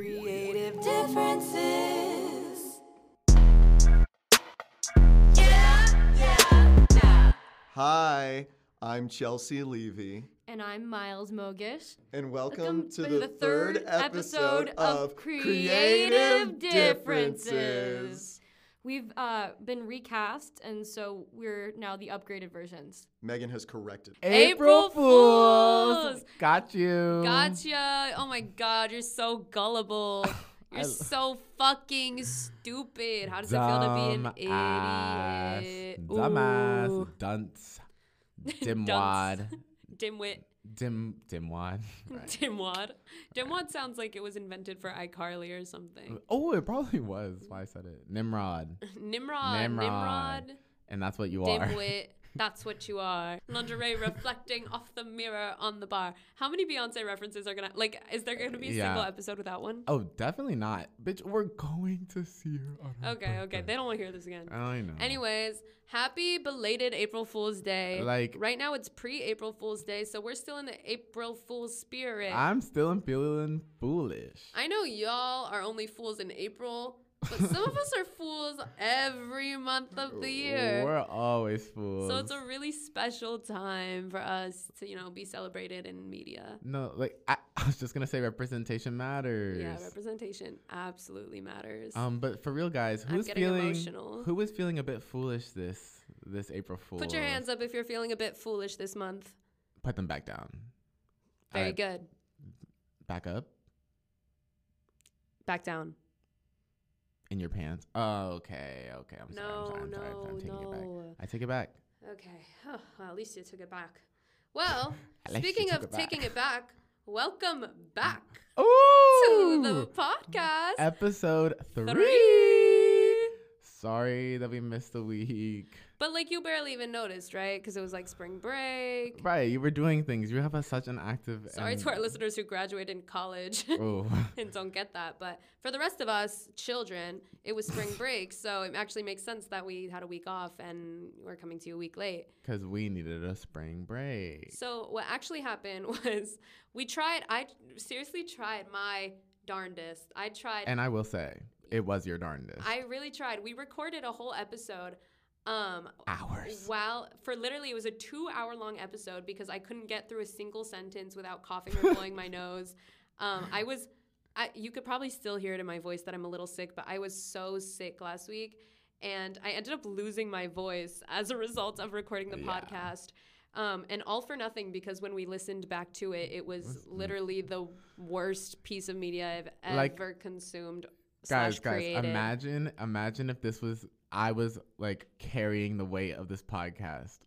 Creative differences. Hi, I'm Chelsea Levy, And I'm Miles Mogish. and welcome, Welcome to to the, the third third episode episode of of Creative Creative Differences. Differences. We've uh, been recast, and so we're now the upgraded versions. Megan has corrected. April Fools! Got you. Gotcha! Oh my god, you're so gullible. You're I- so fucking stupid. How does it feel to be an Dumbass. idiot? Dumbass. Ooh. Dunce. Dimwad. Dimwit. Dim. Dimwad. Right. Dimwad. Dimwad sounds like it was invented for iCarly or something. Oh, it probably was. Why I said it. Nimrod. Nimrod. Nimrod. Nimrod. And that's what you are. That's what you are. Lingerie reflecting off the mirror on the bar. How many Beyonce references are gonna like? Is there gonna be a Yeah. single episode without one? Oh, definitely not. Bitch, we're going to see her on her Okay, okay. They don't want to hear this again. I know. Anyways, happy belated April Fool's Day. Like- right now it's pre-April Fool's Day, so we're still in the April Fool's spirit. I'm still feeling foolish. I know y'all are only fools in April, but some of us are fools every month of the year. We're always fools. So it's a really special time for us to, you know, be celebrated in media. no, like I, I was just gonna say representation matters. Yeah, representation absolutely matters. Um, but for real, guys, who's feeling emotional. who was feeling a bit foolish this this April Fool? Put your hands up if you're feeling a bit foolish this month. Put them back down. Very good. Back up Back down. In your pants. Oh, okay, okay. I'm sorry. No, I'm sorry. I'm sorry. no, I'm taking it back. I take it back. Okay. Huh, well, at least you took it back. Well, At least you speaking of it taking it back, welcome back Ooh! to the podcast. episode three. Three. Sorry that we missed a week. But like you barely even noticed, right? Because it was like spring break. Right, you were doing things. You have a, such an active. Sorry and- to our listeners who graduated in college and don't get that. But for the rest of us, children, it was spring break. So it actually makes sense that we had a week off and we're coming to you a week late. Because we needed a spring break. So what actually happened was we tried, I seriously tried my darndest. I tried, And I will say, it was your darndest. I really tried. We recorded a whole episode. Um, Hours. While for literally it was a two hour long episode because I couldn't get through a single sentence without coughing or blowing my nose. Um, I was, I, you could probably still hear it in my voice that I'm a little sick, but I was so sick last week, and I ended up losing my voice as a result of recording the Yeah. podcast. Um, and all for nothing because when we listened back to it, it was literally the worst piece of media I've Like- ever consumed. guys, guys, created. imagine, imagine if this was I was like carrying the weight of this podcast.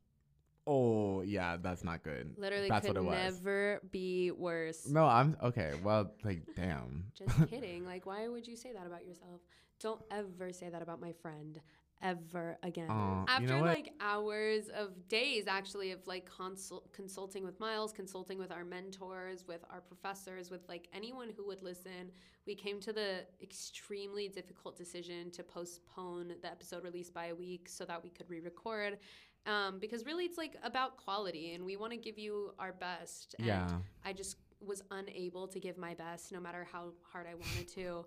Oh yeah, that's not good. Literally that's could what it was. never be worse. No, I'm okay. Well, like, damn. Just kidding. Like, why would you say that about yourself? Don't ever say that about my friend ever again. Aw, you After know what? like hours of days, actually, of like consult- consulting with Miles, consulting with our mentors, with our professors, with like anyone who would listen, we came to the extremely difficult decision to postpone the episode release by a week so that we could re-record. Um, because really, it's like about quality, and we want to give you our best. And Yeah. I just was unable to give my best, no matter how hard I wanted to.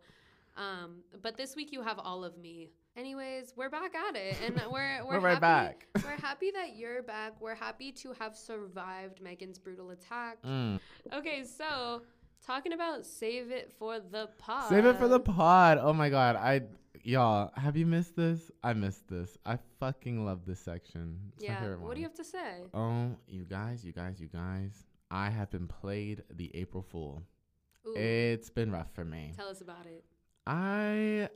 Um, but this week you have all of me. Anyways, we're back at it, and we're we're, We're right happy, back. we're happy that you're back. We're happy to have survived Megan's brutal attack. Mm. Okay, so talking about save it for the pod. Save it for the pod. Oh my god, I y'all have you missed this? I missed this. I fucking love this section. It's Yeah. What do you have to say? Oh, you guys, you guys, you guys. I have been played the April Fool. Ooh, It's been rough for me. tell us about it. I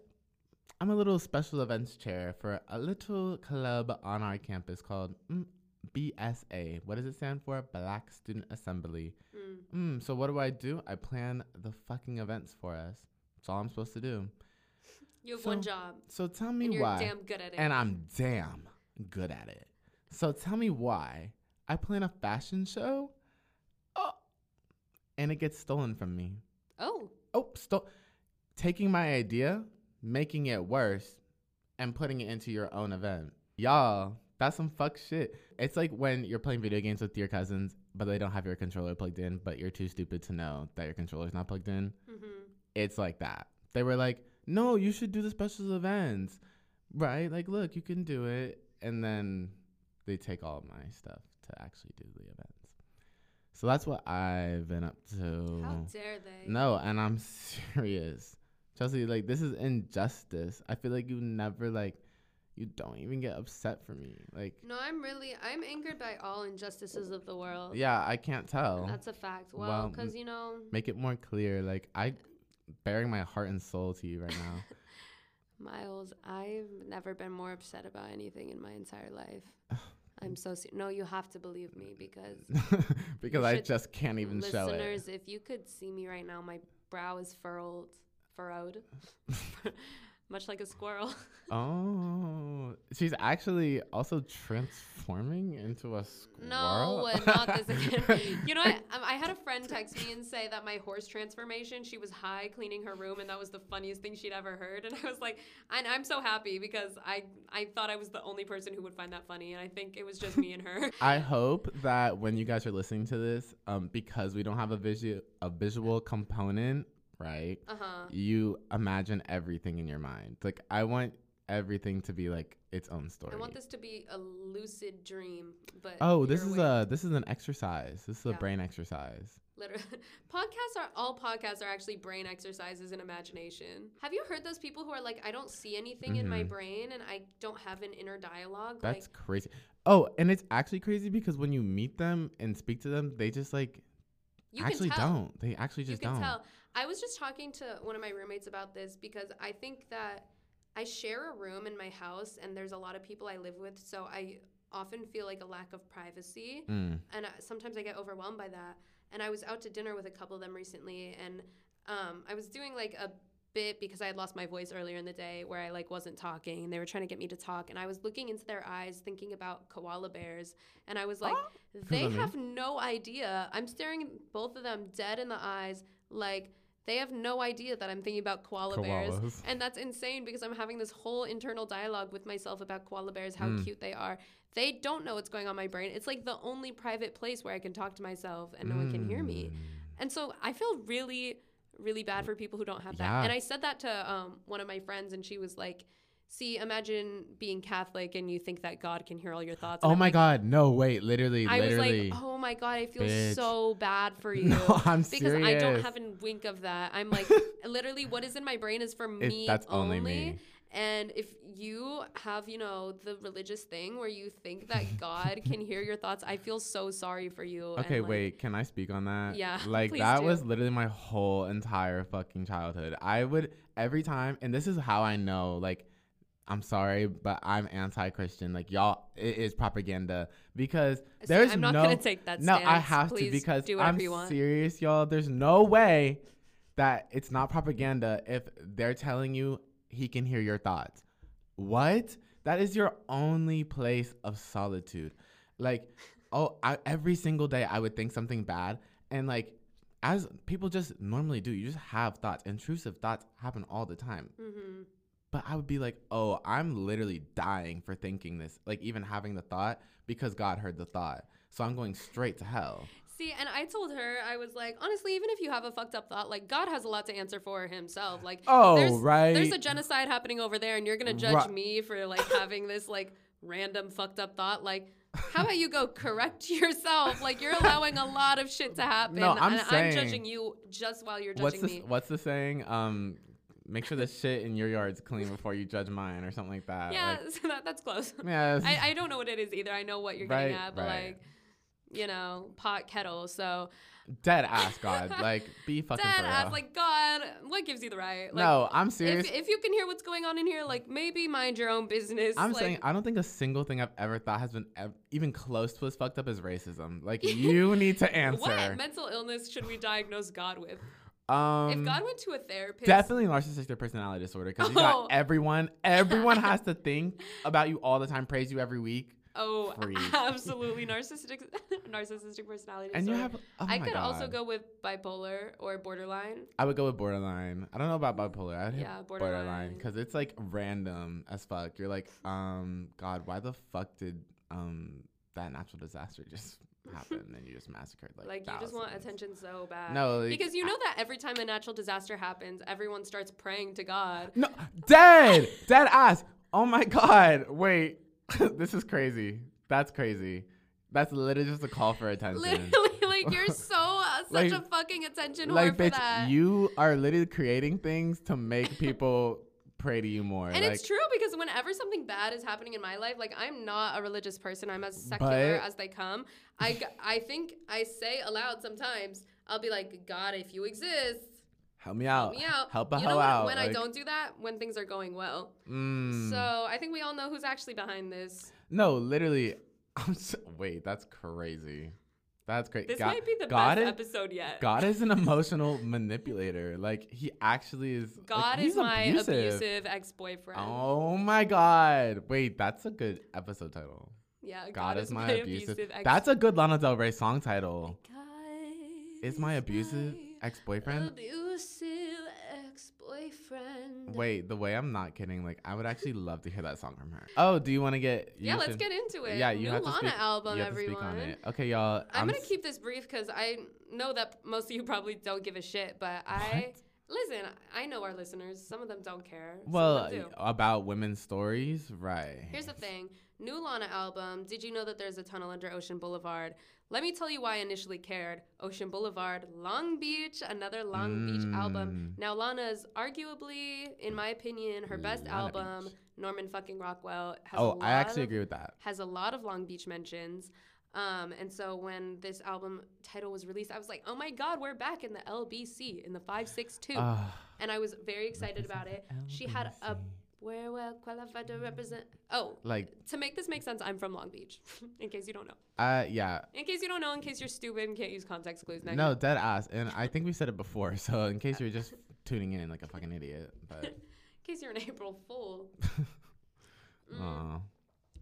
I'm a little special events chair for a little club on our campus called mm, BSA. What does it stand for? Black Student Assembly. Mm. Mm, so what do I do? I plan the fucking events for us. That's all I'm supposed to do. You have So, one job, So tell me and you're why. damn good at it. and I'm damn good at it. So tell me why I plan a fashion show. Oh, and it gets stolen from me. oh, Oh, sto- taking my idea, making it worse, and putting it into your own event. Y'all, that's some fuck shit. It's like when you're playing video games with your cousins, but they don't have your controller plugged in, but you're too stupid to know that your controller's not plugged in. mm-hmm. it's like that. They were like, no, you should do the special events, right? Like, look, you can do it, and then they take all of my stuff to actually do the events. So that's what I've been up to. How dare they? No, and I'm serious. Chelsea, like this is injustice. I feel like you never like you don't even get upset for me. Like No, I'm really I'm angered by all injustices of the world. yeah, I can't tell. That's a fact. Well, Well, because you know, Make it more clear. Like I uh, bearing my heart and soul to you right now. Miles, I've never been more upset about anything in my entire life. I'm so se- no, you have to believe me because because I just can't even show it. listeners, if you could see me right now, my brow is furrowed, furrowed, much like a squirrel. Oh, she's actually also transforming into a squirrel. No, not this again. you know, what? Um, I had a friend text me and say that my horse transformation, she was high cleaning her room, and that was the funniest thing she'd ever heard. And I was like, and I'm so happy because I I thought I was the only person who would find that funny, and I think it was just me and her. I hope that when you guys are listening to this, um, because we don't have a visual a visual component, right? Uh huh. You imagine everything in your mind. Like I want everything to be like its own story. I want this to be a lucid dream, but oh, this is way. a this is an exercise. This is a brain exercise. Literally, podcasts are all podcasts are actually brain exercises and imagination. Have you heard those people who are like, I don't see anything in my Mhm. brain and I don't have an inner dialogue? That's like, crazy. Oh, and it's actually crazy because when you meet them and speak to them, they just like you actually don't. They actually just you can don't. tell. I was just talking to one of my roommates about this because I think that I share a room in my house and there's a lot of people I live with, so I often feel like a lack of privacy. Mm. and I, sometimes I get overwhelmed by that. And I was out to dinner with a couple of them recently, and um, I was doing like a bit because I had lost my voice earlier in the day, where I like wasn't talking, and they were trying to get me to talk, and I was looking into their eyes, thinking about koala bears, and I was like, they have no idea. I'm staring both of them dead in the eyes, like. They have no idea that I'm thinking about koala bears. And that's insane because I'm having this whole internal dialogue with myself about koala bears, how Mm. cute they are. They don't know what's going on in my brain. It's like the only private place where I can talk to myself and no one can hear me. Mm. And so I feel really, really bad for people who don't have that. Yeah. And I said that to um, one of my friends, and she was like, See, imagine being Catholic and you think that God can hear all your thoughts. Oh and Oh I'm my like- God! No, wait. Literally, I was like, oh my God, I feel Bitch. so bad for you. no, I'm because I don't have a wink of that. I'm like, literally, what is in my brain is for me that's only only. me. And if you have, you know, the religious thing where you think that God can hear your thoughts, I feel so sorry for you. Okay, like, wait. Can I speak on that? Yeah, Like that do. was literally my whole entire fucking childhood. I would every time, and this is how I know. Like, I'm sorry, but I'm anti-Christian. Like y'all, it is propaganda because there's I'm not no. gonna take that no, I have Please to because do I'm you want. serious, y'all. There's no way that it's not propaganda if they're telling you he can hear your thoughts. What? That is your only place of solitude. Like, oh, I, every single day I would think something bad, and like, as people just normally do, you just have thoughts. Intrusive thoughts happen all the time. Mhm. But I would be like, oh, I'm literally dying for thinking this, like even having the thought because God heard the thought. So I'm going straight to hell. See, and I told her, I was like, honestly, even if you have a fucked up thought, like God has a lot to answer for himself. Like, Oh, there's, right. There's a genocide happening over there, and you're gonna judge Right. me for like having this like random fucked up thought. Like, how about you go correct yourself? Like, you're allowing a lot of shit to happen, No, I'm and saying- I'm judging you just while you're what's judging the me. what's the saying? Um, make sure the shit in your yard's clean before you judge mine, or something like that. yeah, Like, so that, that's close. yeah. I, I don't know what it is either. I know what you're getting at, but right. like, you know, pot kettle. So dead ass God. Like, be fucking dead ass like, God, what gives you the right? Like, no, I'm serious. If, if you can hear what's going on in here, like maybe mind your own business. I'm like, saying I don't think a single thing I've ever thought has been ev- even close to as fucked up as racism. Like you need to answer. what mental illness should we diagnose God with? Um, if God went to a therapist, definitely narcissistic personality disorder because you got Oh. everyone. Everyone has to think about you all the time, praise you every week, Oh, Freak. absolutely narcissistic, narcissistic personality. and you disorder. have. Oh I could also go with bipolar or borderline. I would go with borderline. I don't know about bipolar. I'd Yeah, borderline borderline. because it's like random as fuck. You're like, um, God, why the fuck did um that natural disaster just happened and you just massacred like Like, you just want attention so bad. No, like, because you know that every time a natural disaster happens, everyone starts praying to God. No, dead, dead ass. Oh my god. Wait, this is crazy. That's crazy. That's literally just a call for attention. Literally, like you're so uh, such Like- a fucking attention whore like, for bitch, that. you are literally creating things to make people pray to you more. and like, it's true whenever something bad is happening in my life, like I'm not a religious person. I'm as secular But- as they come. I, I think I say aloud sometimes. I'll be like, God, if you exist, help me out. help me out. Help a you know what? out. When I don't do that, when things are going well. mm. So I think we all know who's actually behind this. no, literally. I'm so, wait, that's crazy. That's great. This God, might be the God best is, episode yet. God is an emotional manipulator. Like he actually is. God he's is my abusive. abusive, ex-boyfriend. Oh my god. Wait, that's a good episode title. yeah, God, is my abusive. That's a good Lana Del Rey song title. God Is my abusive my ex-boyfriend? Abusive Wait, the way I'm not kidding, like I would actually love to hear that song from her. Oh, do you want to get? Yeah, let's get into it. Yeah, you New have to Lana speak, album, you have everyone. To speak on it. Okay, y'all. I'm, gonna s- keep this brief because I know that most of you probably don't give a shit, but I listen. I know our listeners. Some of them don't care. Well, do. about women's stories, right? Here's the thing. New Lana album. Did you know that there's a tunnel under Ocean Boulevard? Let me tell you why I initially cared. Ocean Boulevard, Long Beach, another Long Beach album. Mm. Now Lana's arguably, in my opinion, her best Lana album. Beach. Norman fucking Rockwell has a Oh, lot I actually of- agree with that. has a lot of Long Beach mentions. Um, and so when this album title was released, I was like, oh my God, we're back in the LBC, in the 562. Ah, and I was very excited about it. She had a Where well qualified to represent. Oh, like, to make this make sense, I'm from Long Beach, in case you don't know. uh, yeah. In case you don't know, in case you're stupid and can't use context clues. Now No, dead ass. And I think we said it before, so in case you're just tuning in like a fucking idiot, but in case you're an April Fool. Mm. aw.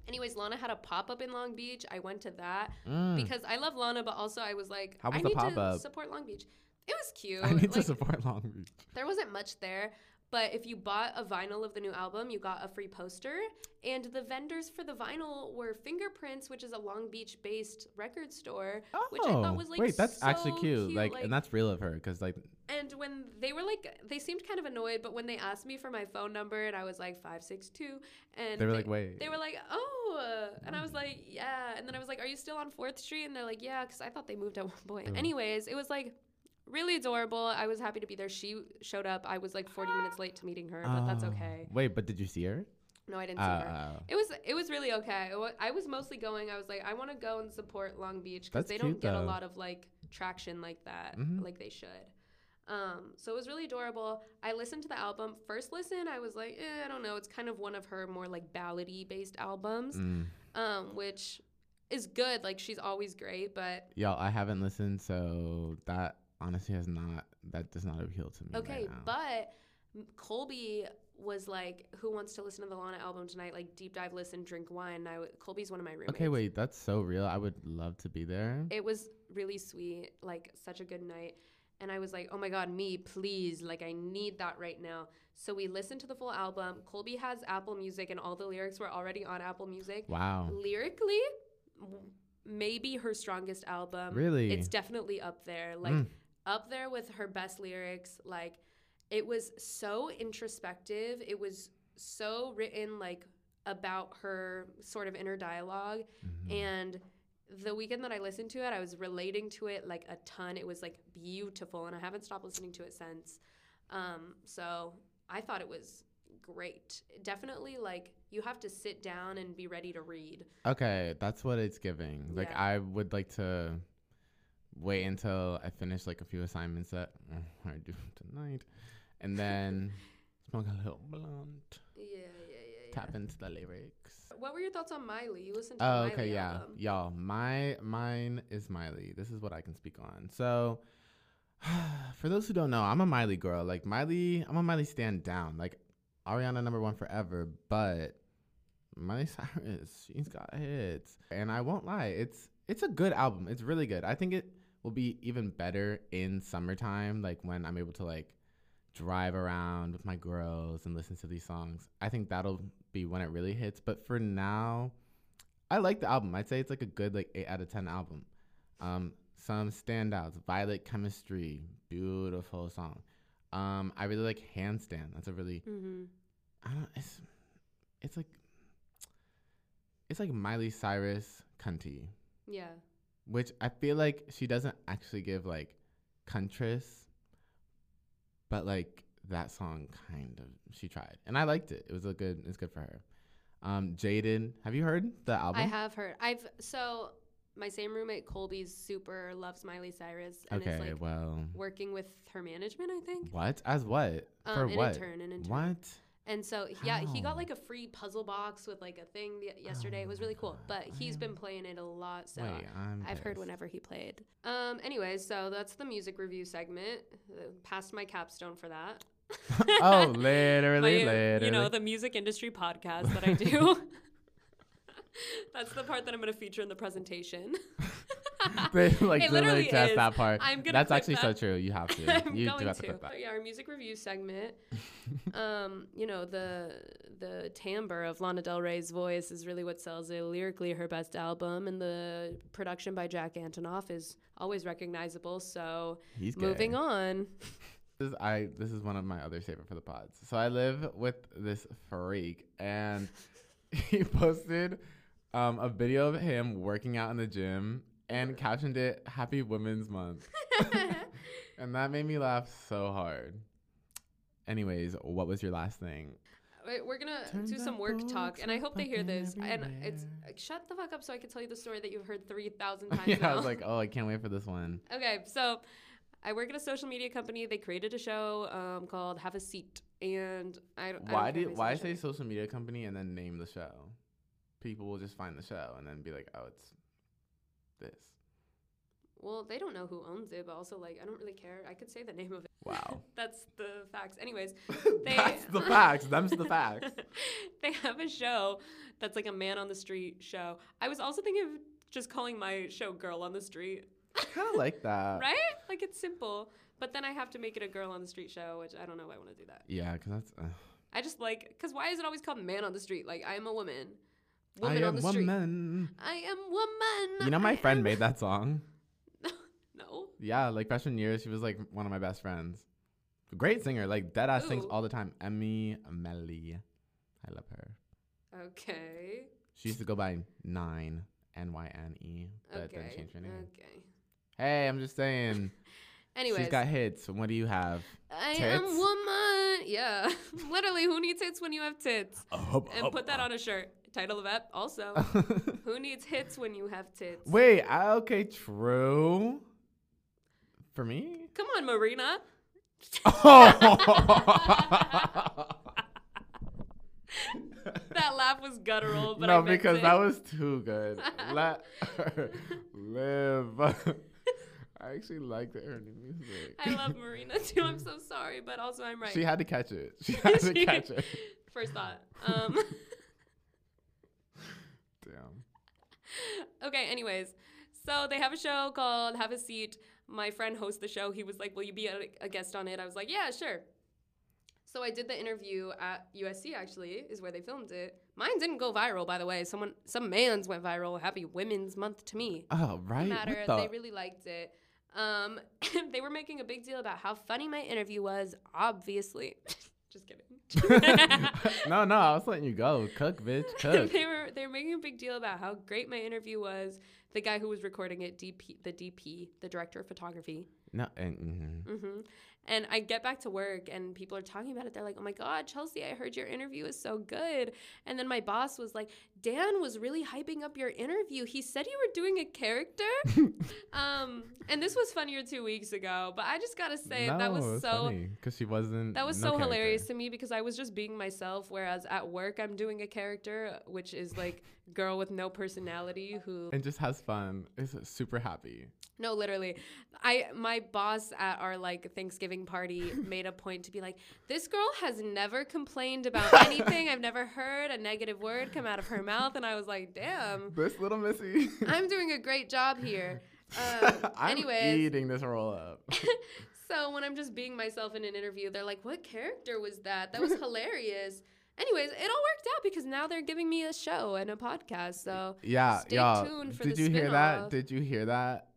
Anyways, Lana had a pop up in Long Beach. I went to that Mm. because I love Lana, but also I was like, How was I the need to support Long Beach. It was cute. I need to support Long Beach. There wasn't much there, but if you bought a vinyl of the new album, you got a free poster. And the vendors for the vinyl were Fingerprints, which is a Long Beach based record store. which I thought was, like, Oh, wait, that's actually cute. cute, Like, like- and that's real of her, cause like, And when they were like, they seemed kind of annoyed, but when they asked me for my phone number and I was like 562, and they were like, wait. they were like, oh, uh," and I was like, yeah. And then I was like, are you still on Fourth Street? And they're like, yeah, because I thought they moved at one point. Mm. Anyways, it was like really adorable. I was happy to be there. She showed up. I was like 40 minutes late to meeting her, but that's Oh. okay. Wait, but did you see her? No, I didn't see Uh, her. uh, It was it was really okay. It wa- I was mostly going. I was like, I want to go and support Long Beach because That's they don't cute, get a though. lot of like traction like that, Mhm. like they should. Um, so it was really adorable. I listened to the album. First listen, I was like, eh, I don't know. It's kind of one of her more like ballady based albums, mm. um, which is good. Like she's always great, but Y'all, I haven't listened, so that honestly has not. That does not appeal to me. right Okay, now. but Colby was like, "Who wants to listen to the Lana album tonight? Like deep dive, listen, drink wine." I w- Colby's one of my roommates. Okay, wait, that's so real. I would love to be there. It was really sweet, like such a good night. And I was like, "Oh my god, me, please! Like I need that right now." So we listened to the full album. Colby has Apple Music, and all the lyrics were already on Apple Music. Wow. Lyrically, maybe her strongest album. Really? It's definitely up there. Like Mm. Up there with her best lyrics. Like it was so introspective. It was so written like about her sort of inner dialogue Mhm. and the weekend that I listened to it, I was relating to it like a ton. It was like beautiful, and I haven't stopped listening to it since. Um, so I thought it was great. Definitely, like you have to sit down and be ready to read. Okay, that's what it's giving. Like Yeah. I would like to wait until I finish like a few assignments that I do tonight, and then smoke a little blunt, Yeah, yeah, yeah. yeah. tap into the lyrics. What were your thoughts on Miley? You listened to Oh, Miley okay, yeah, album. y'all. My mine is Miley. This is what I can speak on. So, for those who don't know, I'm a Miley girl. Like Miley, I'm a Miley stand down. Like Ariana number one forever, but Miley Cyrus, she's got hits, and I won't lie, it's it's a good album. It's really good. I think it will be even better in summertime, like when I'm able to like drive around with my girls and listen to these songs. I think that'll be when it really hits. But for now, I like the album. I'd say it's like a good like eight out of ten album. Um, some standouts: Violet Chemistry, beautiful song. Um, I really like Handstand. That's a really Mm-hmm. I don't. It's it's like it's like Miley Cyrus cunty, Yeah. Which I feel like she doesn't actually give like countries, but like that song kind of she tried, and I liked it. It was a good. It's good for her. Um, Jaden, have you heard the album? I have heard. I've so my same roommate Colby's super loves Miley Cyrus and Okay, is like well, working with her management. I think. what as what Um, for an what? intern, an intern. What? And so yeah, he got like a free puzzle box with like a thing yesterday. it was really cool. But he's been playing it a lot, so Wait, I'm I've heard whenever he played. Um. Anyways, so that's the music review segment. Uh, passed my capstone for that. oh, literally, My, literally. You know the music industry podcast that I do. that's the part that I'm going to feature in the presentation. they like It literally is. that part. I'm gonna That's actually so true. You have to. I'm you going do have to. to that. But yeah, our music review segment. um, you know the the timbre of Lana Del Rey's voice is really what sells it. Lyrically, her best album, and the production by Jack Antonoff is always recognizable. So He's moving gay. on. This is I. This is one of my other favorite for the pods. So I live with this freak, and he posted um, a video of him working out in the gym and captioned it "Happy Women's Month," and that made me laugh so hard. Anyways, what was your last thing? We're gonna Turns do some work talk, and I hope they hear fucking this. And it's everywhere. uh, shut the fuck up, so I can tell you the story that you've heard three thousand times yeah, now. I was like, oh, I can't wait for this one. Okay, so I work at a social media company. They created a show um, called Have a Seat, and I, don't- I Why don't did why say say show. social media company and then name the show? People will just find the show and then be like, oh, it's this. Well, they don't know who owns it, but also like I don't really care. I could say the name of it. Wow. That's the facts. Anyways, They- That's the facts. Them's the facts. they have a show that's like a man on the street show. I was also thinking of just calling my show "Girl on the Street," I kind of like that. right? Like it's simple, but then I have to make it a girl on the street show, which I don't know if I want to do that. Yeah, because that's. Uh, I just like because why is it always called man on the street? Like I am a woman, I woman on am the street. woman. I am woman. You know, my I friend am- made that song. No. Yeah, like freshman year, she was like one of my best friends. Great singer, like dead ass sings all the time. Emmy Melly, I love her. Okay. She used to go by Nine N Y N E, but okay. then changed her name. Okay. Hey, I'm just saying. Anyways, She's got hits. What do you have? I tits. am woman. Yeah. Literally, who needs hits when you have tits? And put that on a shirt. Title of ep. Also, who needs hits when you have tits? Wait, I- okay, true. For me? Come on, Marina. That laugh was guttural, but I no, because it. that was too good. Let her live. I actually like the new music. I love Marina too. I'm so sorry, but also I'm right. She had to catch it. She had to catch it. First thought. Um, Damn. okay, anyways. So they have a show called Have a Seat. My friend hosts the show. He was like, Will you be a, a guest on it? I was like, Yeah, sure. So I did the interview at USC actually, is where they filmed it. Mine didn't go viral, by the way. Someone some man's went viral. Happy Women's Month to me. Oh, right. No matter. The? They really liked it. Um, they were making a big deal about how funny my interview was, obviously. Just kidding. no, no, I was letting you go. Cook, bitch. Cook. they were they were making a big deal about how great my interview was. The guy who was recording it, DP, the DP, the director of photography. no, and, mhm. hmm And I get back to work and people are talking about it. They're like, "Oh my God, Chelsea, I heard your interview is so good." And then my boss was like, "Dan was really hyping up your interview. He said you were doing a character." um, and this was funnier two weeks ago, but I just gotta say that was so because she wasn't. that was no so character. hilarious to me because I was just being myself, whereas at work I'm doing a character, which is like girl with no personality who and just has fun. Is super happy. no, literally. I my boss at our like Thanksgiving party made a point to be like, this girl has never complained about anything. I've never heard a negative word come out of her mouth, and I was like, damn, This little Missy. I'm doing a great job here. Um, I'm anyways, eating this roll up. so when I'm just being myself in an interview, they're like, "What character was that? That was hilarious." Anyways, it all worked out because now they're giving me a show and a podcast. So Yeah, Stay y'all. tuned for Did the you hear that? Did you hear that?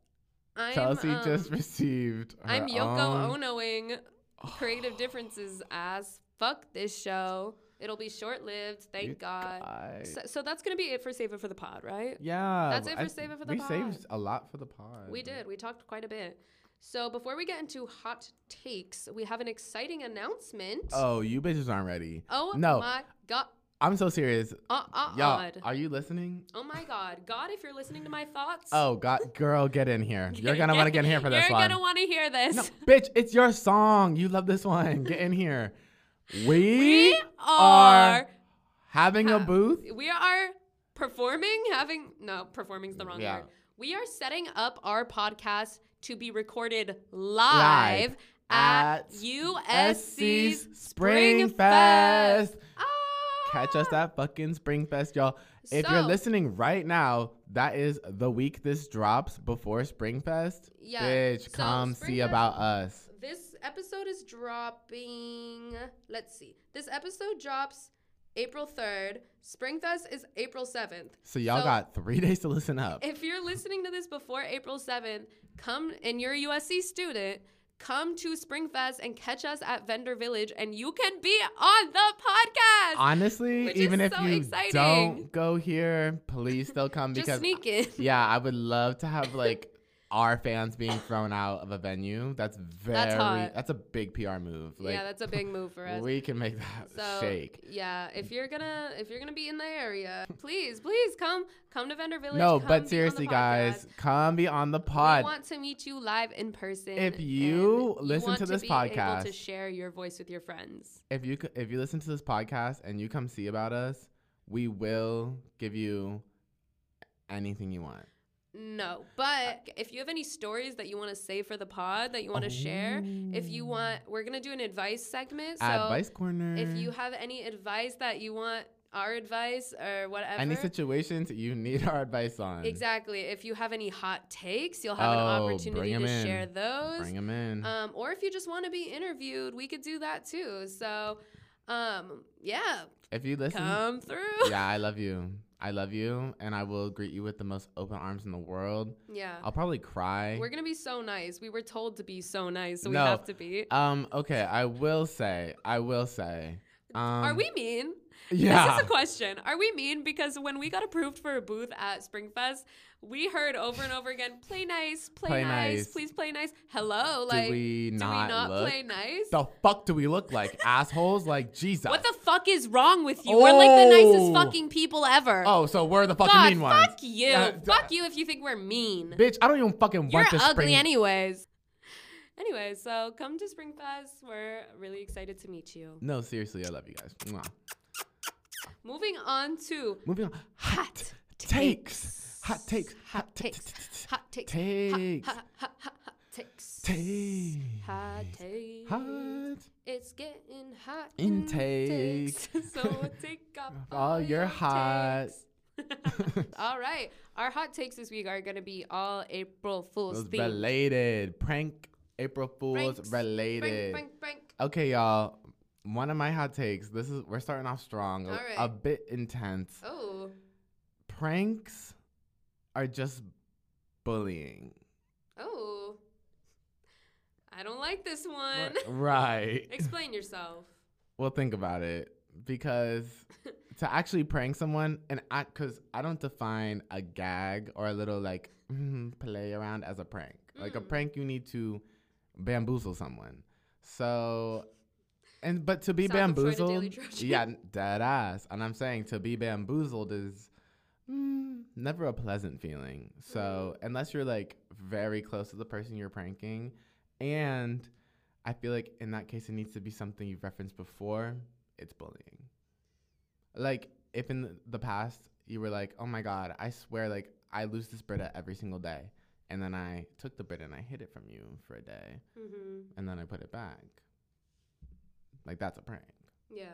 I'm, Chelsea um, just received. I'm Yoko own- Onoing creative differences as fuck this show. It'll be short lived, thank You God. guys. So, so that's gonna be it for Save It for the Pod, right? Yeah. That's it for I- Save It for the We Pod. We saved a lot for the pod. We did. We talked quite a bit. So before we get into hot takes, we have an exciting announcement. Oh, you bitches aren't ready. Oh no. my god. I'm so serious. Uh uh Y'all, are you listening? Oh my god. God, if you're listening to my thoughts. Oh, God, girl, get in here. You're gonna want to get in here for this You're one. gonna want to hear this. No, bitch, it's your song. You love this one. Get in here. We, We are are having a booth. we are performing, having no, performing's the wrong Yeah. word. We are setting up our podcast to be recorded live, Live at, at USC's SC's Spring Fest. Fest. Catch us Ah! at fucking Spring Fest, y'all. If you're listening right now, that is the week this drops before Spring Fest. Yeah, Bitch, so come Spring see Fest- about us. This episode is dropping. Let's see. This episode drops April 3rd. Springfest is April 7th. So y'all So- got three days to listen up. If you're listening to this before April 7th, come and you're a USC student, come to Springfest and catch us at Vendor Village and you can be on the podcast. Honestly, even if so you exciting. don't go here, please still come Just because sneak in. yeah, I would love to have like our fans being thrown out of a venue. That's very That's that's, a big PR move. Like yeah, that's a big move for us. we can make that So shake. yeah, if you're gonna if you're gonna be in the area, please please come come to Vendor Village. No, but seriously, guys, come be on the pod. We want to meet you live in person. If you listen want to this be able to podcast- share your voice with your friends. if you if you listen to this podcast and you come see about us, we will give you anything you want. No, but if you have any stories that you want to say for the pod that you want to share, if you want, we're gonna do an advice segment. So Advice corner. if you have any advice that you want our advice or whatever. any situations you need our advice on, Exactly. If you have any hot takes, you'll have an Oh, opportunity to in. share those. bring them in. Um, or if you just want to be interviewed, we could do that too. So, um, yeah, if you listen, come through. yeah, I love you. I love you, and I will greet you with the most open arms in the world. Yeah. I'll probably cry. We're gonna be so nice. We were told to be so nice, so No. we have to be. um. Okay. I will say. I will say. Um, Are we mean? Yeah. This is a question. Are we mean? Because when we got approved for a booth at Springfest, we heard over and over again, "Play nice, play, Play nice, nice. please play nice." Hello, do like, we do not, we not play nice? The fuck do we look like assholes? Like Jesus. What the fuck is wrong with you? We're like the nicest Oh. fucking people ever. Oh, so we're the fucking God, mean ones. fuck you. D- fuck you if you think we're mean. Bitch, I don't even fucking You're want this ugly spring. anyways. Anyway, so come to Springfest. We're really excited to meet you. no, seriously, I love you guys. Mwah. Moving on to Moving on. hot takes. Hot takes. Hot takes. Hot takes. Takes. Takes. Takes. Hot takes. Hot. It's getting hot In takes. so take off oh, All your hot. all right. Our hot takes this week are going to be all April Fool's Those related. Prank April Fools Pranks. related. Prank, prank, prank. Okay, y'all. One of my hot takes. This is we're starting off strong. a- A bit intense. Oh. Pranks are just bullying. Oh. I don't like this one. right. Explain yourself. Well, think about it because to actually prank someone, and I, because I don't define a gag or a little like mm, play around as a prank. Like a Mm. prank, you need to bamboozle someone. So, and but to be South of Florida Daily bamboozled, yeah, dead ass. And I'm saying to be bamboozled is mm, never a pleasant feeling. So Mm. unless you're like very close to the person you're pranking, and I feel like in that case it needs to be something you've referenced before. It's bullying. Like if in the- the past you were like, "Oh my god, I swear, like I lose this Brita every single day," and then I took the Brita and I hid it from you for a day, Mm-hmm. and then I put it back. Like that's a prank. Yeah.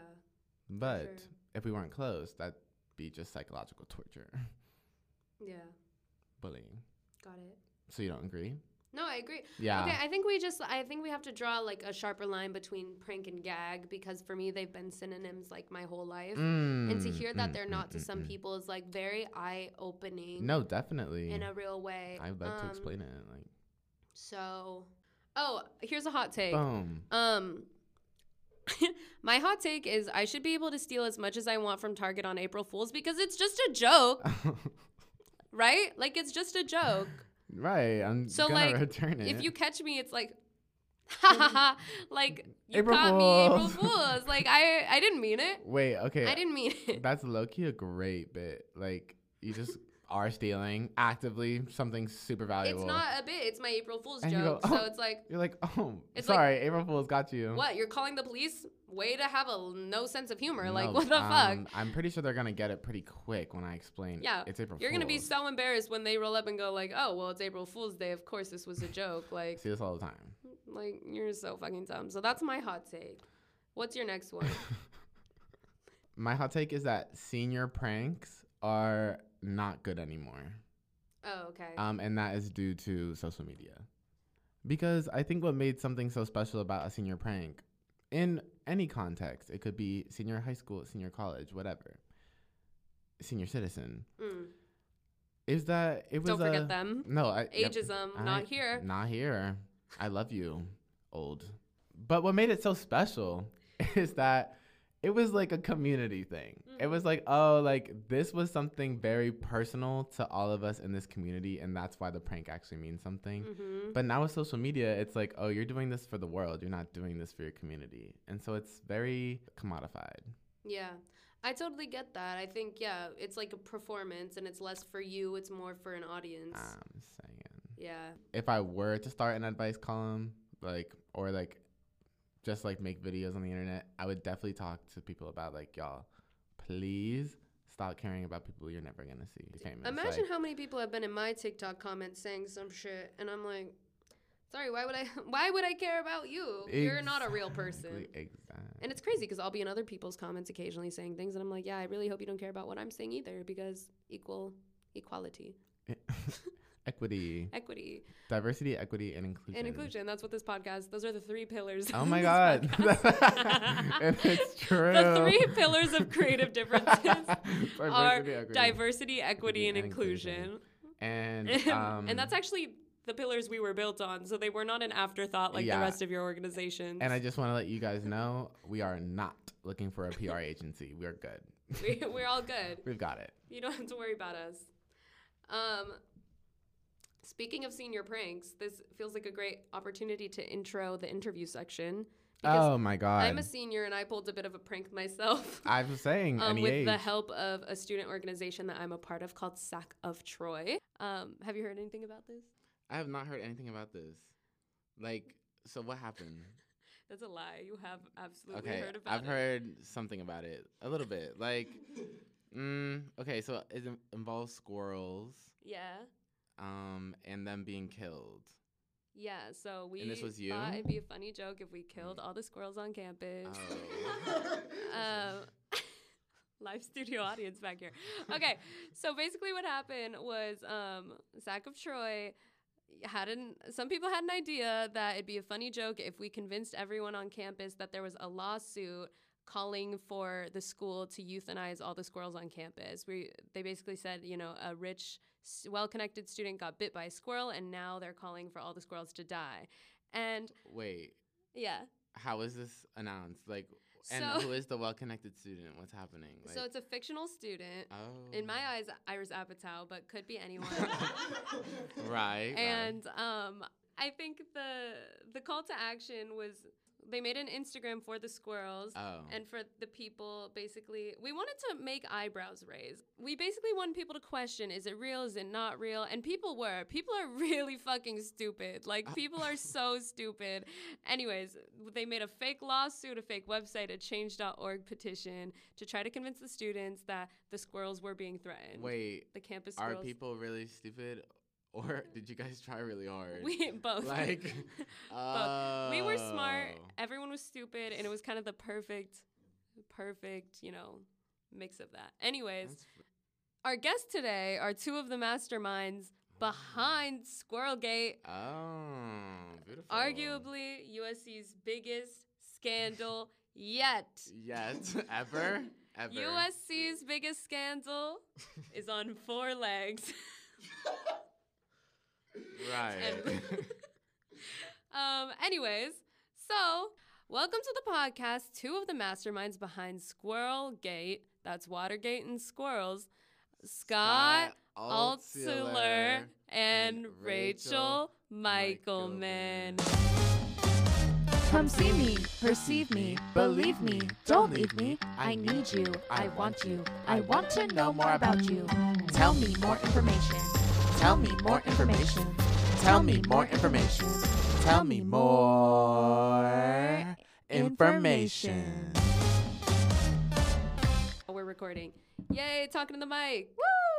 But sure. if we weren't close, that'd be just psychological torture, Yeah. bullying. Got it. So you don't agree? No, I agree. Yeah. Okay, I think we just I think we have to draw like a sharper line between prank and gag because for me they've been synonyms like my whole life. And to Mm, hear that mm, they're mm, not to mm, some mm. people is like very eye opening No, definitely. in a real way. I'd like to Um, explain it. Like, So, oh, here's a hot take. Boom. Um, my hot take is I should be able to steal as much as I want from Target on April Fools because it's just a joke, right? Like it's just a joke. right. I'm So, gonna like, return it. If you catch me, it's like, ha ha ha, like you April caught me, April Fools. Fools. Like I, I didn't mean it. Wait, okay. I didn't mean it. That's low key a great bit. Like you just are stealing actively something super valuable. It's not a bit. It's my April Fool's And joke. go, so "Oh." it's like, You're like, oh, It's like- sorry, April Fool's got you. what? You're calling the police? Way to have a no sense of humor. like what the fuck? um, I'm pretty sure they're gonna get it pretty quick when I explain. Yeah, it's April. You're gonna be so embarrassed when they roll up and go like, "Oh, well, it's April Fool's Day. Of course, this was a joke." Like, see this all the time. like you're so fucking dumb. So that's my hot take. What's your next one? My hot take is that senior pranks are not good anymore. oh, okay. Um, and that is due to social media. Because I think what made something so special about a senior prank, in any context, it could be senior high school, senior college, whatever, senior citizen, Mm. is that it was Don't forget a- them. No, I, yep, Ageism, I- not here. Not here. I love you, old. But what made it so special is that it was like a community thing. It was like, oh, like this was something very personal to all of us in this community, and that's why the prank actually means something. hmm But now with social media, it's like, oh, you're doing this for the world. You're not doing this for your community. And so it's very commodified. Yeah. I totally get that. I think yeah, it's like a performance and it's less for you, it's more for an audience. I'm saying. yeah. If I were to start an advice column, like, or like, just like make videos on the internet, I would definitely talk to people about like, y'all, please stop caring about people you're never gonna see famous. Imagine Like, how many people have been in my TikTok comments saying some shit and I'm like, "Sorry, why would I why would I care about you? You're not a real person." Exactly, Exactly. And it's crazy because I'll be in other people's comments occasionally saying things, and I'm like, yeah, I really hope you don't care about what I'm saying either, because equal equality, Equity, equity, diversity, equity, and inclusion. and inclusion. That's what this podcast. Those are the three pillars. Oh my god, and it's true. the three pillars of creative differences are diversity, equity, diversity, equity, and and inclusion. and And, um, and that's actually the pillars we were built on, so they were not an afterthought like Yeah. the rest of your organization And I just want to let you guys know we are not looking for a PR agency. We are good. we, we're all good. We've got it. You don't have to worry about us. Um, speaking of senior pranks, this feels like a great opportunity to intro the interview section. Oh my god. I'm a senior and I pulled a bit of a prank myself. I was saying Um, with age. the help of a student organization that I'm a part of called Sack of Troy. Um, have you heard anything about this? I have not heard anything about this. Like, so what happened? That's a lie. You have absolutely okay, heard about it. I've heard something about it. A little bit. Like, mm, okay, so it involves squirrels, Yeah. Um, and them being killed. Yeah, so we and this was you? thought it'd be a funny joke if we killed all the squirrels on campus. Oh. um, live studio audience back here. Okay, so basically what happened was um, Sack of Troy had an some people had an idea that it'd be a funny joke if we convinced everyone on campus that there was a lawsuit calling for the school to euthanize all the squirrels on campus. We they basically said, you know, a rich s- well-connected student got bit by a squirrel and now they're calling for all the squirrels to die. And Wait, yeah. how is this announced? Like, and So- who is the well-connected student? What's happening? Like, so it's a fictional student. oh, In my eyes, Iris Apatow, but could be anyone. right, right. and um, I think the the call to action was they made an Instagram for the squirrels. oh, And for the people, basically, we wanted to make eyebrows raise. We basically wanted people to question is it real? Is it not real? And people were. People are really fucking stupid. Like, people are so stupid. Anyways, they made a fake lawsuit, a fake website, a change.org petition to try to convince the students that the squirrels were being threatened. wait, The campus are people really stupid, or did you guys try really hard? We both. like, both. We were smart. oh. Everyone was stupid, and it was kind of the perfect, perfect, you know, mix of that. Anyways, That's our guests today are two of the masterminds behind Squirrelgate, oh, beautiful. arguably USC's biggest scandal yet. Yet ever ever. USC's biggest scandal is on four legs. Right. Um, anyways, so welcome to the podcast. Two of the masterminds behind Squirrel Gate, that's Watergate and Squirrels, Scott Altsuler and Rachel Michelman. Come see me, perceive me, believe me, don't leave me. I need you, I want you, I want to know more about you. Tell me more information. Tell me more information. Tell me more information. Tell me more information. Oh, we're recording. Yay, talking to the mic.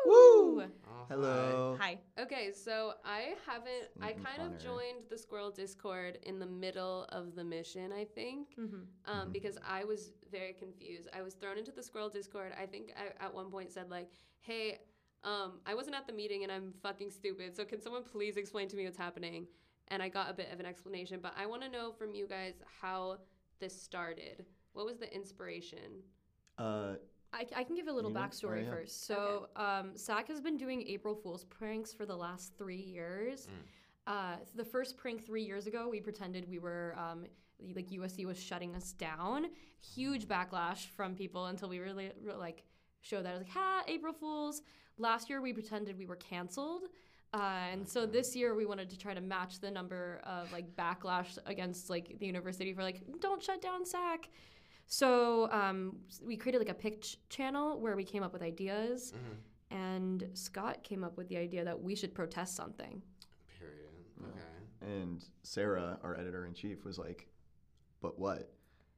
Woo! Oh, Hello. Hi. Okay, so I haven't. I kind fun of of joined the Squirrel Discord in the middle of the mission, I think, Mm-hmm. um, because I was very confused. I was thrown into the Squirrel Discord. I think I at one point said like, "Hey, um, I wasn't at the meeting and I'm fucking stupid. So can someone please explain to me what's happening?" And I got a bit of an explanation, but I want to know from you guys how this started. What was the inspiration? Uh, I, I can give a little You know? backstory Oh, first. So, um, SAC has been doing April Fool's pranks for the last three years. Uh, the first prank three years ago, we pretended we were um, like USC was shutting us down. Huge backlash from people until we really, really like showed that it was like, ha, April Fools. Last year, we pretended we were canceled. Uh, and so this year we wanted to try to match the number of like backlash against like the university for like don't shut down SAC. So um, we created like a pitch channel where we came up with ideas, and Scott came up with the idea that we should protest something. Period. Okay. and Sarah, our editor in chief, was like, "But what?"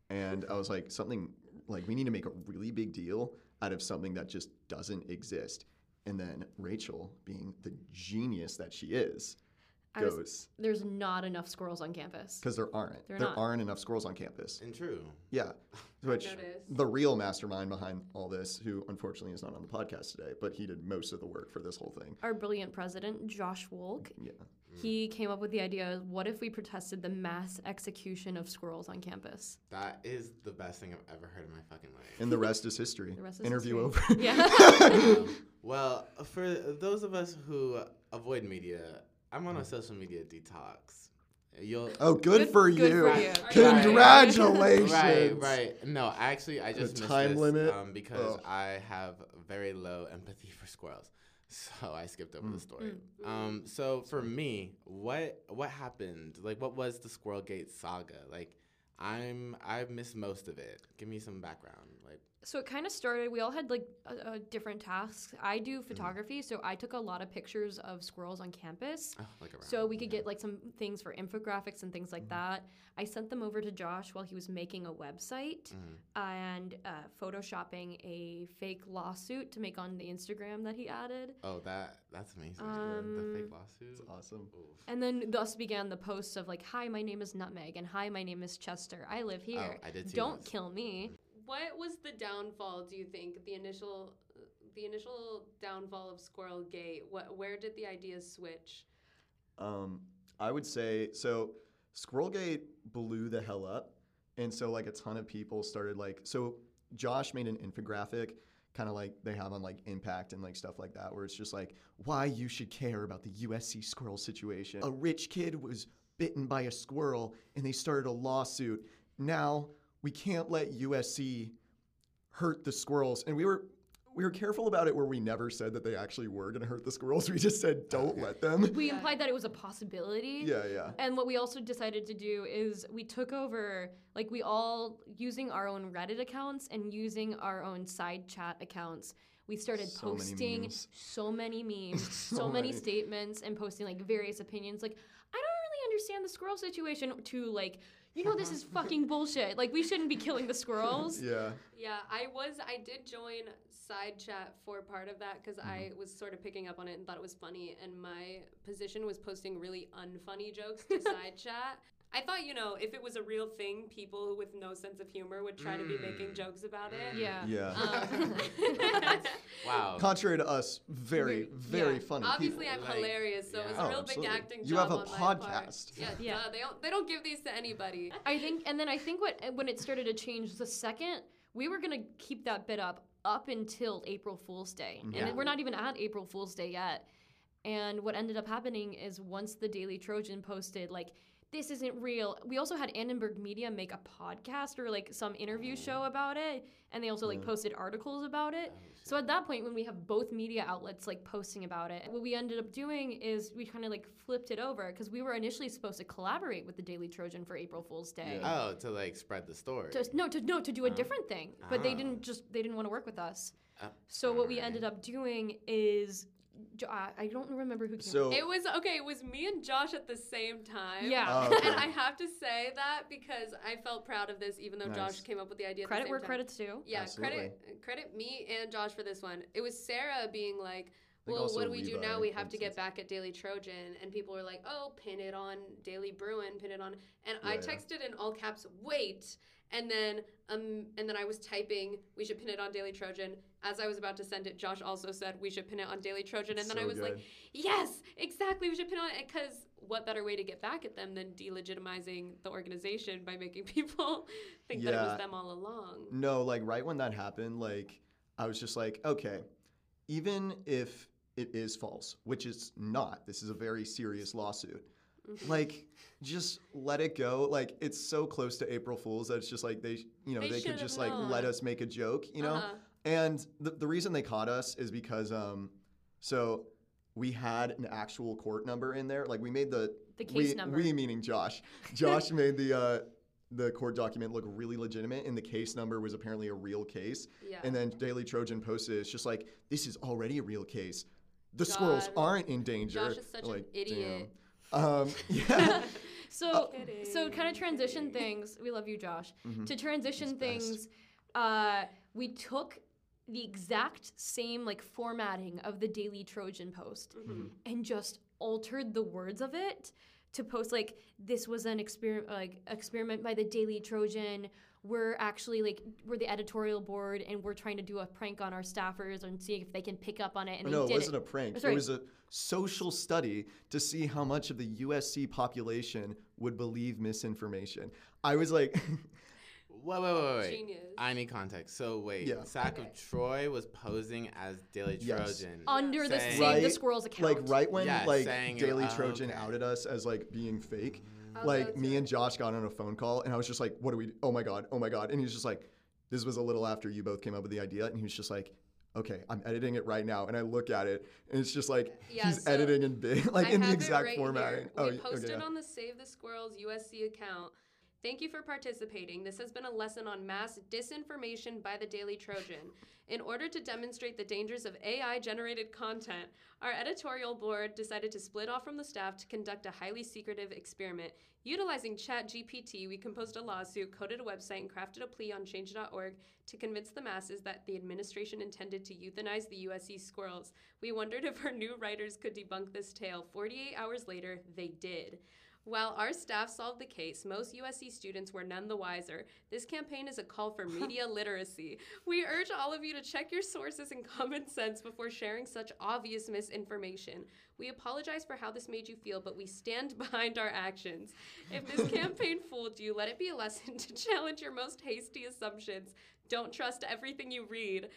And I was like, "Something like we need to make a really big deal out of something that just doesn't exist." And then Rachel, being the genius that she is, I was- goes There's not enough squirrels on campus. because there aren't They're there not. aren't enough squirrels on campus. And true. Yeah, which noticed. the real mastermind behind all this, who unfortunately is not on the podcast today, but he did most of the work for this whole thing. Our brilliant president, Josh Wolk, Yeah, he came up with the idea: what if we protested the mass execution of squirrels on campus? That is the best thing I've ever heard in my fucking life. and the rest is history. The rest is Interview history. over. Yeah. Um, well, for those of us who avoid media, I'm on a social media detox. You'll Oh, good, Good- for good you. for you. Congratulations. Right, right. No, actually, I The just missed time this, limit? um, because Ugh. I have very low empathy for squirrels, so I skipped over Mm. the story. Um, so for me, what what happened? Like, what was the Squirrel Gate saga? Like, I'm I've missed most of it. Give me some background. Like, So it kind of started. We all had like a, a different tasks. I Mm-hmm. do photography, so I took a lot of pictures of squirrels on campus. oh, like around. So we could okay. get like some things for infographics and things like Mm-hmm. that. I sent them over to Josh while he was making a website Mhm. and uh, photoshopping a fake lawsuit to make on the Instagram that he added. Oh, that that's amazing. the Um, fake lawsuit. It's awesome. Oof. And then thus began the posts of like, "Hi, my name is Nutmeg," and "Hi, my name is Chester. I live here. Oh, I did see Don't those. kill me." What was the downfall? Do you think the initial, the initial downfall of Squirrel Gate? What, where did the ideas switch? Um, I would say so. Squirrelgate blew the hell up, and so like a ton of people started like so. Josh made an infographic, kind of like they have on like Impact and like stuff like that, where it's just like why you should care about the USC squirrel situation. A rich kid was bitten by a squirrel, and they started a lawsuit. Now we can't let USC hurt the squirrels, and we were. We were careful about it where we never said that they actually were going to hurt the squirrels. We just said, don't Okay. let them. We implied that it was a possibility. Yeah, yeah. And what we also decided to do is we took over, like, we all, using our own Reddit accounts and using our own side chat accounts, we started So posting memes. so many memes, so, So many many. statements, and posting, like, various opinions. Like, I don't really understand the squirrel situation, to, like, you know, this is fucking bullshit. Like, we shouldn't be killing the squirrels. Yeah. Yeah, I was. I did join side chat for part of that because I mm-hmm. was sort of picking up on it and thought it was funny. And my position was posting really unfunny jokes to side chat. I thought, you know, if it was a real thing, people with no sense of humor would try to be making Mm. jokes about it. Yeah. Yeah. Um, Wow. Contrary to us, very, very yeah. funny Obviously, people. I'm Like, hilarious, so it was yeah. a Oh, real big acting You job have a on my part. podcast. Yeah, Yeah. duh, they don't. They don't give these to anybody. I think, and then I think what when it started to change, the second we were gonna keep that bit up up until April Fool's Day, Yeah. and we're not even at April Fool's Day yet. And what ended up happening is once the Daily Trojan posted like this isn't real. We also had Annenberg Media make a podcast or like some interview show about it, and they also like posted articles about it. So at that point, when we have both media outlets like posting about it, what we ended up doing is we kind of like flipped it over because we were initially supposed to collaborate with the Daily Trojan for April Fool's Day. Yeah. Oh, to like spread the story. To, no, to no, to do a different thing, but they Ah. didn't just they didn't want to work with us. Uh, So what we alright. ended up doing is, I I don't remember who came. So It was okay. It was me and Josh at the same time. yeah, Oh, okay. And I have to say that because I felt proud of this, even though Nice. Josh came up with the idea. credit at the where time. credit's due. Yeah, Absolutely. credit credit me and Josh for this one. It was Sarah being like, "Well, what do we do now? We have to get back at Daily Trojan." And people were like, "Oh, pin it on Daily Bruin, pin it on." And I Yeah, yeah. texted in all caps, "Wait." And then um and then I was typing, "We should pin it on Daily Trojan." As I was about to send it, Josh also said, "We should pin it on Daily Trojan." And then So I was like, "Yes, exactly. We should pin it on it because what better way to get back at them than delegitimizing the organization by making people think that it was them all along?" No, like right when that happened, like I was just like, okay, even if it is false, which it's not, this is a very serious lawsuit. Mm-hmm. Like, just let it go. Like, it's so close to April Fools that it's just like they, you know, They they, could just like let us make a joke, you know. Uh-huh. And the the reason they caught us is because um, so we had an actual court number in there. Like we made the The case we, number. We meaning Josh. Josh made the uh, the court document look really legitimate, and the case number was apparently a real case. Yeah. And then Daily Trojan posted, it's just like this is already a real case. The squirrels aren't in danger. Josh is such an like, idiot. Damn. Um, yeah. So, Kidding, so kind of transition things. We love you, Josh. Mhm. To transition things, uh, we took the exact same like formatting of the Daily Trojan post Mm-hmm. and just altered the words of it to post like this was an experiment like experiment by the Daily Trojan. We're actually like we're the editorial board and we're trying to do a prank on our staffers and see if they can pick up on it. And Oh, they no, it wasn't it. a prank. Sorry. It was a social study to see how much of the USC population would believe misinformation. I was like, Wait, wait, wait, wait. Genius. I need context. So wait, Yeah. Sack Okay. of Troy was posing as Daily Yes. Trojan. under the Saying- Save the Squirrels account. like right when Yeah, like saying you're- Daily oh, Trojan okay. outed us as like being fake. I'll like me and. Josh got on a phone call, and I was just like, "What do we? Oh my god, oh my god!" And he's just like, "This was a little after you both came up with the idea," and he was just like. Okay, I'm editing it right now, and I look at it, and it's just like Yeah, he's so editing in big, like I in the it exact right formatting. Here. Oh, we okay, posted yeah. on the Save the Squirrels USC account. Thank you for participating. This has been a lesson on mass disinformation by the Daily Trojan. In order to demonstrate the dangers of AI generated content, our editorial board decided to split off from the staff to conduct a highly secretive experiment. Utilizing ChatGPT, we composed a lawsuit, coded a website, and crafted a plea on change.org to convince the masses that the administration intended to euthanize the USC squirrels. We wondered if our new writers could debunk this tale. 48 hours later, they did. While our staff solved the case, most USC students were none the wiser. This campaign is a call for media literacy. We urge all of you to check your sources and common sense before sharing such obvious misinformation. We apologize for how this made you feel, but we stand behind our actions. If this campaign fooled you, let it be a lesson to challenge your most hasty assumptions. Don't trust everything you read.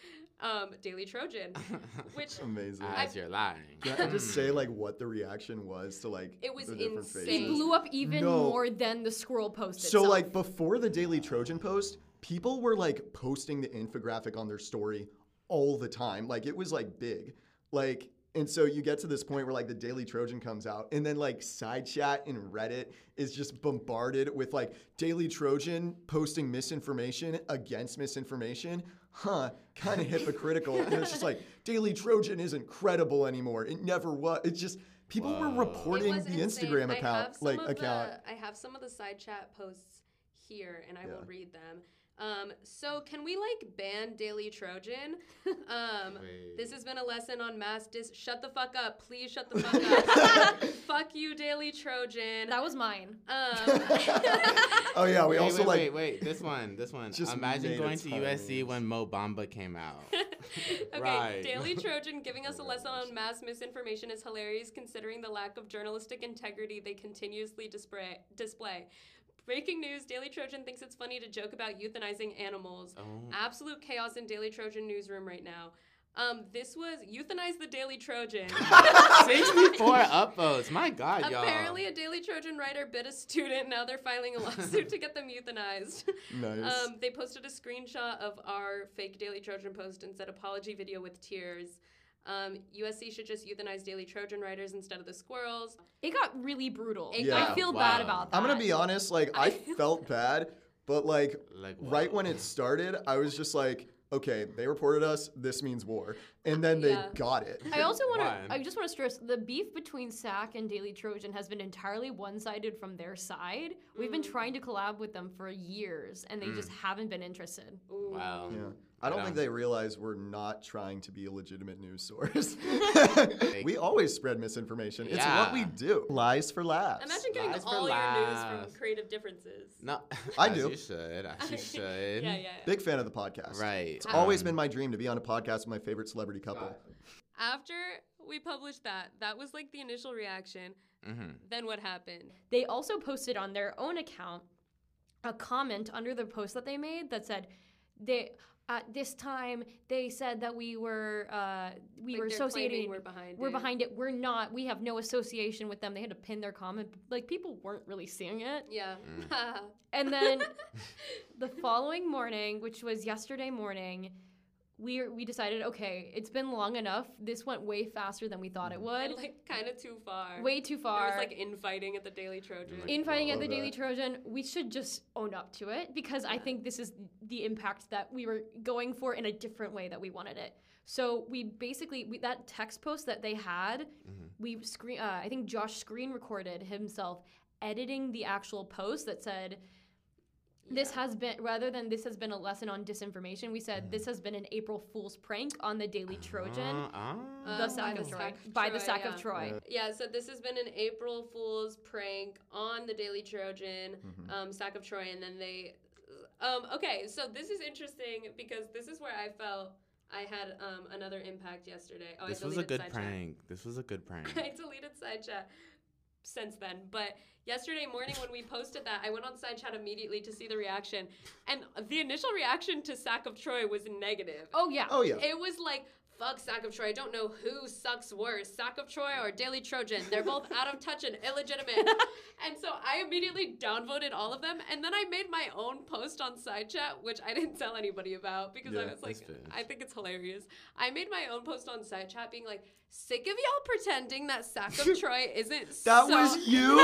Um, Daily Trojan, which Amazing. As you're lying. Can I just say like what the reaction was to like It was the different insane. it blew up even No. more than the squirrel post So itself. like before the Daily Trojan post, people were like posting the infographic on their story all the time. Like it was like big. Like and so you get to this point where like the Daily Trojan comes out and then like side chat in Reddit is just bombarded with like Daily Trojan posting misinformation against misinformation. Huh, kind of hypocritical. and it's just like Daily Trojan isn't credible anymore. It never was. It's just people were Whoa. It It reporting the insane. Instagram I account have like account. The, I have some of the side chat posts here, and I will read them. Um, so can we like ban Daily Trojan? Um, this has been a lesson on mass dis. Shut the fuck up, please. Shut the fuck up. fuck you, Daily Trojan. that was mine. Um, Oh yeah, we wait, also wait, like wait, wait. This one, this one. Just Imagine going to USC when Mo Bamba came out. okay, Right. Daily Trojan giving us a lesson on mass misinformation is hilarious considering the lack of journalistic integrity they continuously display. display. Breaking news Daily Trojan thinks it's funny to joke about euthanizing animals. Oh. Absolute chaos in Daily Trojan newsroom right now. Um, this was euthanize the Daily Trojan. 64 upvotes. My God, y'all. Apparently, a Daily Trojan writer bit a student. Now they're filing a lawsuit to get them euthanized. Nice. Um, they posted a screenshot of our fake Daily Trojan post and said apology video with tears. Um, USC should just euthanize Daily Trojan writers instead of the squirrels. It got really brutal. It Yeah. I feel Wow. bad about that. I'm gonna be honest. Like I felt bad, but like Like, right when it started, I was just like, okay, they reported us. This means war, and then they Yeah. got it. I also want One. to. I just want to stress the beef between SAC and Daily Trojan has been entirely one-sided from their side. We've been trying to collab with them for years, and they just haven't been interested. Ooh. Wow. Yeah. I don't Right think they realize we're not trying to be a legitimate news source. we always spread misinformation. It's what we Yeah. do. Lies for laughs. Imagine getting Lies for all your news laughs. from creative differences. No, I as do. You should. As you should. yeah, yeah. Big fan of the podcast. Right. It's always Um, been my dream to be on a podcast with my favorite celebrity couple. After we published that, that was like the initial reaction. mhm. Then what happened? They also posted on their own account a comment under the post that they made that said they at this time they said that we were uh, we Like, were they're associating we're behind we're it. behind it we're not we have no association with them they had to pin their comment like people weren't really seeing it Yeah. and then the following morning which was yesterday morning we we decided okay it's been long enough this went way faster than we thought it mm-hmm. would and like kind of too far. way too far There far was like infighting at the Daily Trojan. Mm-hmm. infighting at Love the Daily. Trojan, we should just own up to it because I think this is the impact that we were going for in a different way that we wanted it. So we basically we, that text post that they had, mm-hmm. we screen. Uh, I think Josh screen recorded himself editing the actual post that said. This Yeah. has been rather than this has been a lesson on disinformation. We said this has been an April Fool's prank on the Daily Trojan, Uh, ah. the Um, sack by of the Troy, sack of by the Troy, sack yeah. of Troy. Yeah, so this has been an April Fool's prank on the Daily Trojan, Mm-hmm. um, Sack of Troy, and then they. Um, okay, so this is interesting because this is where I felt I had um, another impact yesterday. Oh, this I was a good side chat. prank. This was a good prank. I deleted side chat since then, but yesterday morning when we posted that, I went on side chat immediately to see the reaction, and the initial reaction to Sack of Troy was negative. Oh yeah. Oh yeah. It was like, fuck Sack of Troy. I don't know who sucks worse, Sack of Troy or Daily Trojan. They're both out of touch and illegitimate. and so I immediately downvoted all of them. And then I made my own post on side chat, which I didn't tell anybody about because I was like, that's. I think it's hilarious. I made my own post on side chat being like, sick of y'all pretending that Sack of Troy isn't That so- was you?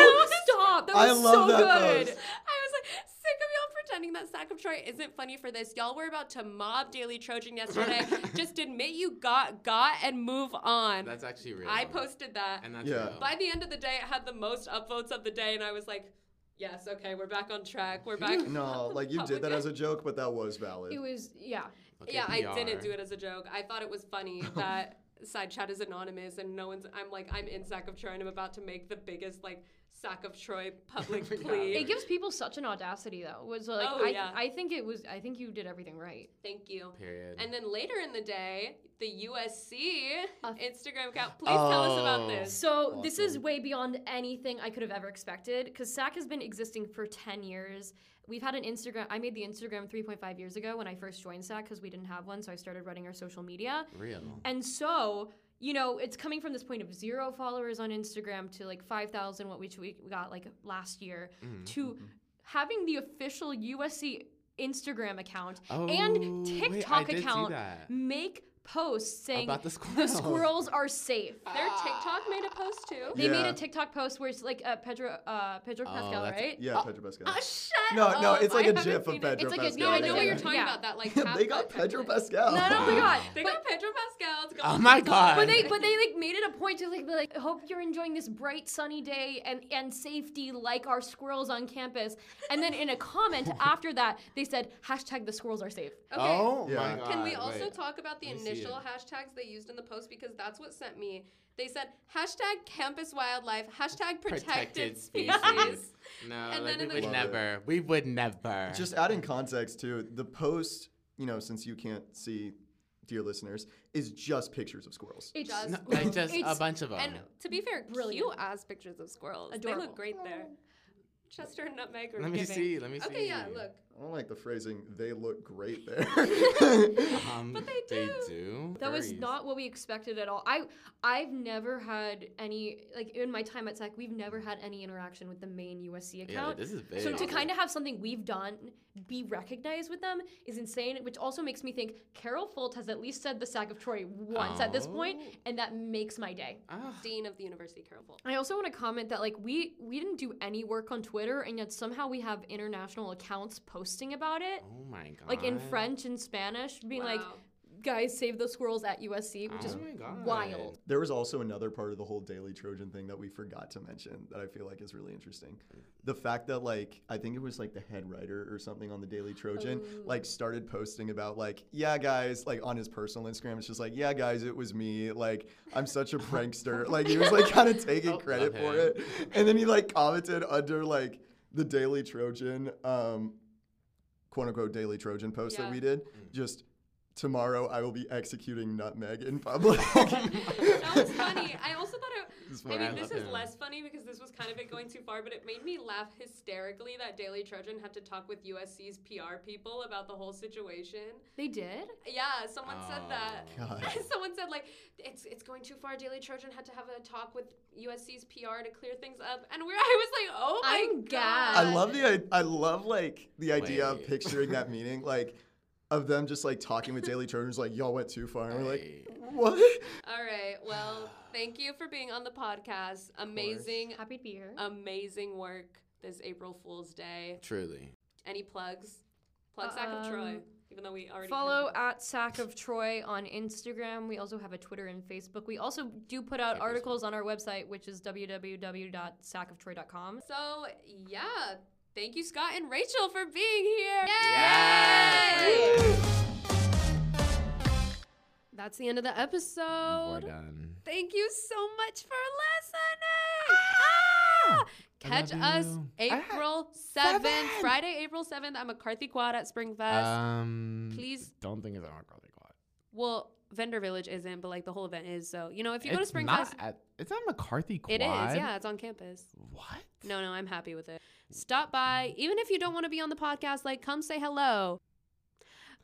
Stop. That I was love so that good. post. I was like, sick of y'all pretending that Sack of Troy isn't funny for this. Y'all were about to mob Daily Trojan yesterday. Just admit you got got and move on. That's actually real. I posted that. And that's Yeah. real. By the end of the day, it had the most upvotes of the day, and I was like, yes, okay, we're back on track. We're back. No, like you did that as a joke, but that was valid. It was yeah. Okay, yeah, I didn't do it as a joke. I thought it was funny that side chat is anonymous and no one's. I'm like, I'm in Sack of Troy and I'm about to make the biggest like Sack of Troy public Yeah. plea. It gives people such an audacity though. It was like Oh, I, yeah. I think it was I think you did everything right. Thank you. Period. And then later in the day, the USC Uh, Instagram account. Please tell us about Oh. this. So this is way beyond anything I could have ever expected because SAC has been existing for 10 years. We've had an Instagram. I made the Instagram 3.5 years ago when I first joined SAC because we didn't have one, so I started running our social media. real. And so, you know, it's coming from this point of zero followers on Instagram to like 5,000, what which we got like last year, Mhm. to having the official USC Instagram account Oh, and TikTok see account make posts saying About the the squirrels. squirrels are safe. Their TikTok made a post too. They made a TikTok post where it's like uh, Pedro uh, Pedro Oh, Pascal, right? yeah, Pedro Pascal. Ah, shut No, up. no, it's like I a gif of seen it. Pedro It's like a- Pascal. No, I know what you're talking yeah. about. That like they got Pedro. Pascal. No, no, oh my God. They got Pedro Pascal. Oh my God. But they but they like made it a point to like be like hope you're enjoying this bright sunny day and and safety like our squirrels on campus. And then in a comment after that they said hashtag the squirrels are safe. Okay. Oh Yeah. my god. Can we also wait. talk about the Let me see initial it. hashtags they used in the post because that's what sent me. They said hashtag campus wildlife, hashtag protected, species. No, And like, then we in the- would it. never. We would never. Just adding context too, the post, you know, since you can't see, dear listeners, is just pictures of squirrels. It's Just- No, like just a bunch of them. and to be fair, Brilliant. cute ass pictures of squirrels. They look great there. Chester and Nutmeg are Let me giving. see. Let me see. Okay, yeah, look. I don't like the phrasing. They look great there. Um, But they They do. do. That was not what we expected at all. I I've never had any like in my time at Tech, we've never had any interaction with the main USC account. Yeah, account. this is big. so to kind of have something we've done be recognized with them is insane, which also makes me think Carol Folt has at least said the sack of Troy once at this Oh. and that makes my day. Ah, Dean of the University, Carol Folt. I also want to comment that like we we didn't do any work on Twitter, and yet somehow we have international accounts posting about it, oh my god. like in French and Spanish, being like, "Guys, save the squirrels at USC," which is Oh my God. wild. There was also another part of the whole Daily Trojan thing that we forgot to mention that I feel like is really interesting. The fact that like I think it was like the head writer or something on the Daily Trojan Oh. like started posting about like yeah guys like on his personal Instagram it's just like yeah guys it was me like I'm such a prankster like he was like kind of taking Oh, credit love for it and then he like commented under like the Daily Trojan um quote unquote Daily Trojan post Yeah. that we did mm. just tomorrow I will be executing nutmeg in public. that was funny. I also thought it. I mean, I this love is him. less funny because this was kind of it going too far, but it made me laugh hysterically that Daily Trojan had to talk with USC's PR people about the whole situation. They did. Yeah, someone said oh, that. Oh. God. someone said like it's it's going too far. Daily Trojan had to have a talk with USC's PR to clear things up, and we're I was like, oh my I'm god. gagged. I love the I, I love like the idea of picturing that meeting like of them just like talking with Daily Trojan's like y'all went too far and we're like Hey. What All right. Well, thank you for being on the podcast. Amazing, Happy to be here. amazing work this April Fool's Day. Truly. Any plugs? Plug Sack of Troy. Um, Even though we already Follow kinda- at Sack of Troy on Instagram. We also have a Twitter and Facebook. We also do put out articles on our website, which is www.sackoftroy.com. So yeah, thank you, Scott and Rachel, for being here. Yes! That's the end of the episode. We're done. Thank you so much for listening. Ah! Catch us you. April 7th, Seven! Friday, April 7th. I'm a McCarthy Quad at Springfest. Um, Please- Don't think it's on Carly Quad. well, Vendor Village isn't, but like the whole event is. So, you know, if you go to Springfest, not at, it's on McCarthy Quad. it is. Yeah, it's on campus. What? No, no, I'm happy with it. Stop by. Even if you don't want to be on the podcast, like come say hello.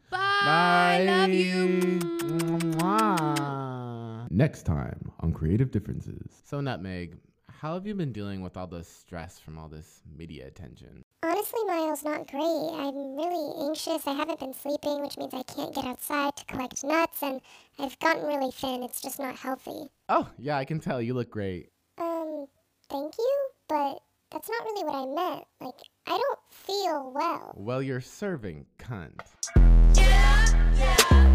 Bye. I love you. Mwah. Next time on Creative Differences. So, Nutmeg, how have you been dealing with all the stress from all this media attention? Honestly, Miles, not great. I'm really anxious. I haven't been sleeping, which means I can't get outside to collect nuts, and I've gotten really thin. It's just not healthy. Oh, yeah, I can tell. You look great. Um, thank you, but that's not really what I meant. Like, I don't feel well. Well, you're serving, cunt. Yeah.